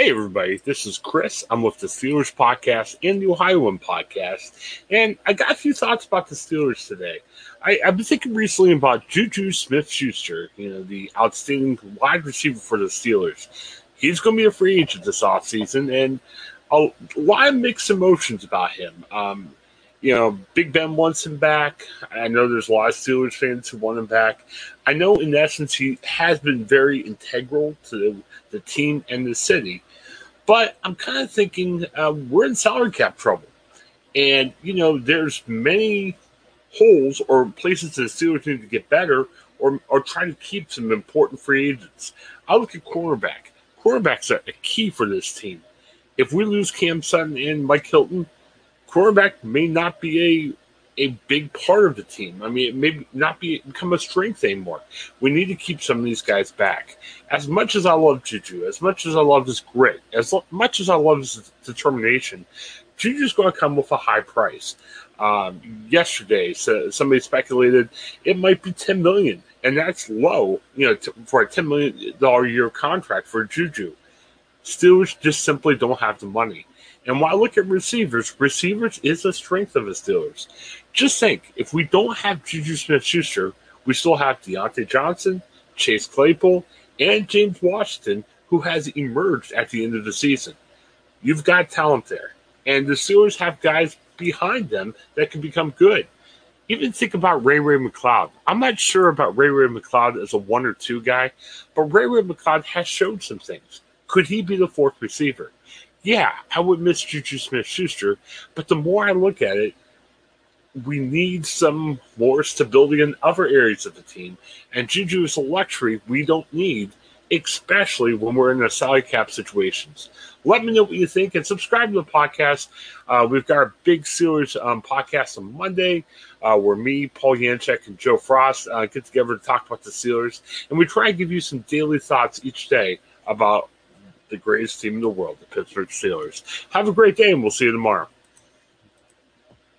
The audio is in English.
Hey, everybody, this is Chris. I'm with the Steelers podcast and the Ohioan podcast, and I got a few thoughts about the Steelers today. I, have been thinking recently about Juju Smith Schuster, you know, the outstanding wide receiver for the Steelers. He's going to be a free agent this offseason, and a lot of mixed emotions about him. Um, you know, Big Ben wants him back. I know there's a lot of Steelers fans who want him back. I know, in essence, he has been very integral to the the team, and the city. But I'm kind of thinking uh, we're in salary cap trouble. And, you know, there's many holes or places that the Steelers need to get better or, or try to keep some important free agents. I look at cornerback. Cornerbacks are a key for this team. If we lose Cam Sutton and Mike Hilton, cornerback may not be a a big part of the team. I mean, it may not be become a strength anymore. We need to keep some of these guys back. As much as I love Juju, as much as I love his grit, as much as I love his determination, Juju's going to come with a high price. Um, yesterday, so somebody speculated it might be ten million, and that's low. You know, to, for a ten million dollar year contract for Juju, Steelers just simply don't have the money. And I look at receivers, receivers is a strength of the Steelers. Just think, if we don't have Juju Smith Schuster, we still have Diontae Johnson, Chase Claypool, and James Washington, who has emerged at the end of the season. You've got talent there. And the Steelers have guys behind them that can become good. Even think about Ray Ray McCloud. I'm not sure about Ray Ray McCloud as a one or two guy, but Ray Ray McCloud has shown some things. Could he be the fourth receiver? Yeah, I would miss Juju Smith Schuster, but the more I look at it, we need some more stability in other areas of the team. And Juju is a luxury we don't need, especially when we're in a salary cap situations. Let me know what you think and subscribe to the podcast. Uh, we've got our big Steelers um, podcast on Monday, uh, where me, Paul Yanchek, and Joe Frost uh, get together to talk about the Steelers. And we try to give you some daily thoughts each day about the greatest team in the world, the Pittsburgh Steelers. Have a great day, and we'll see you tomorrow.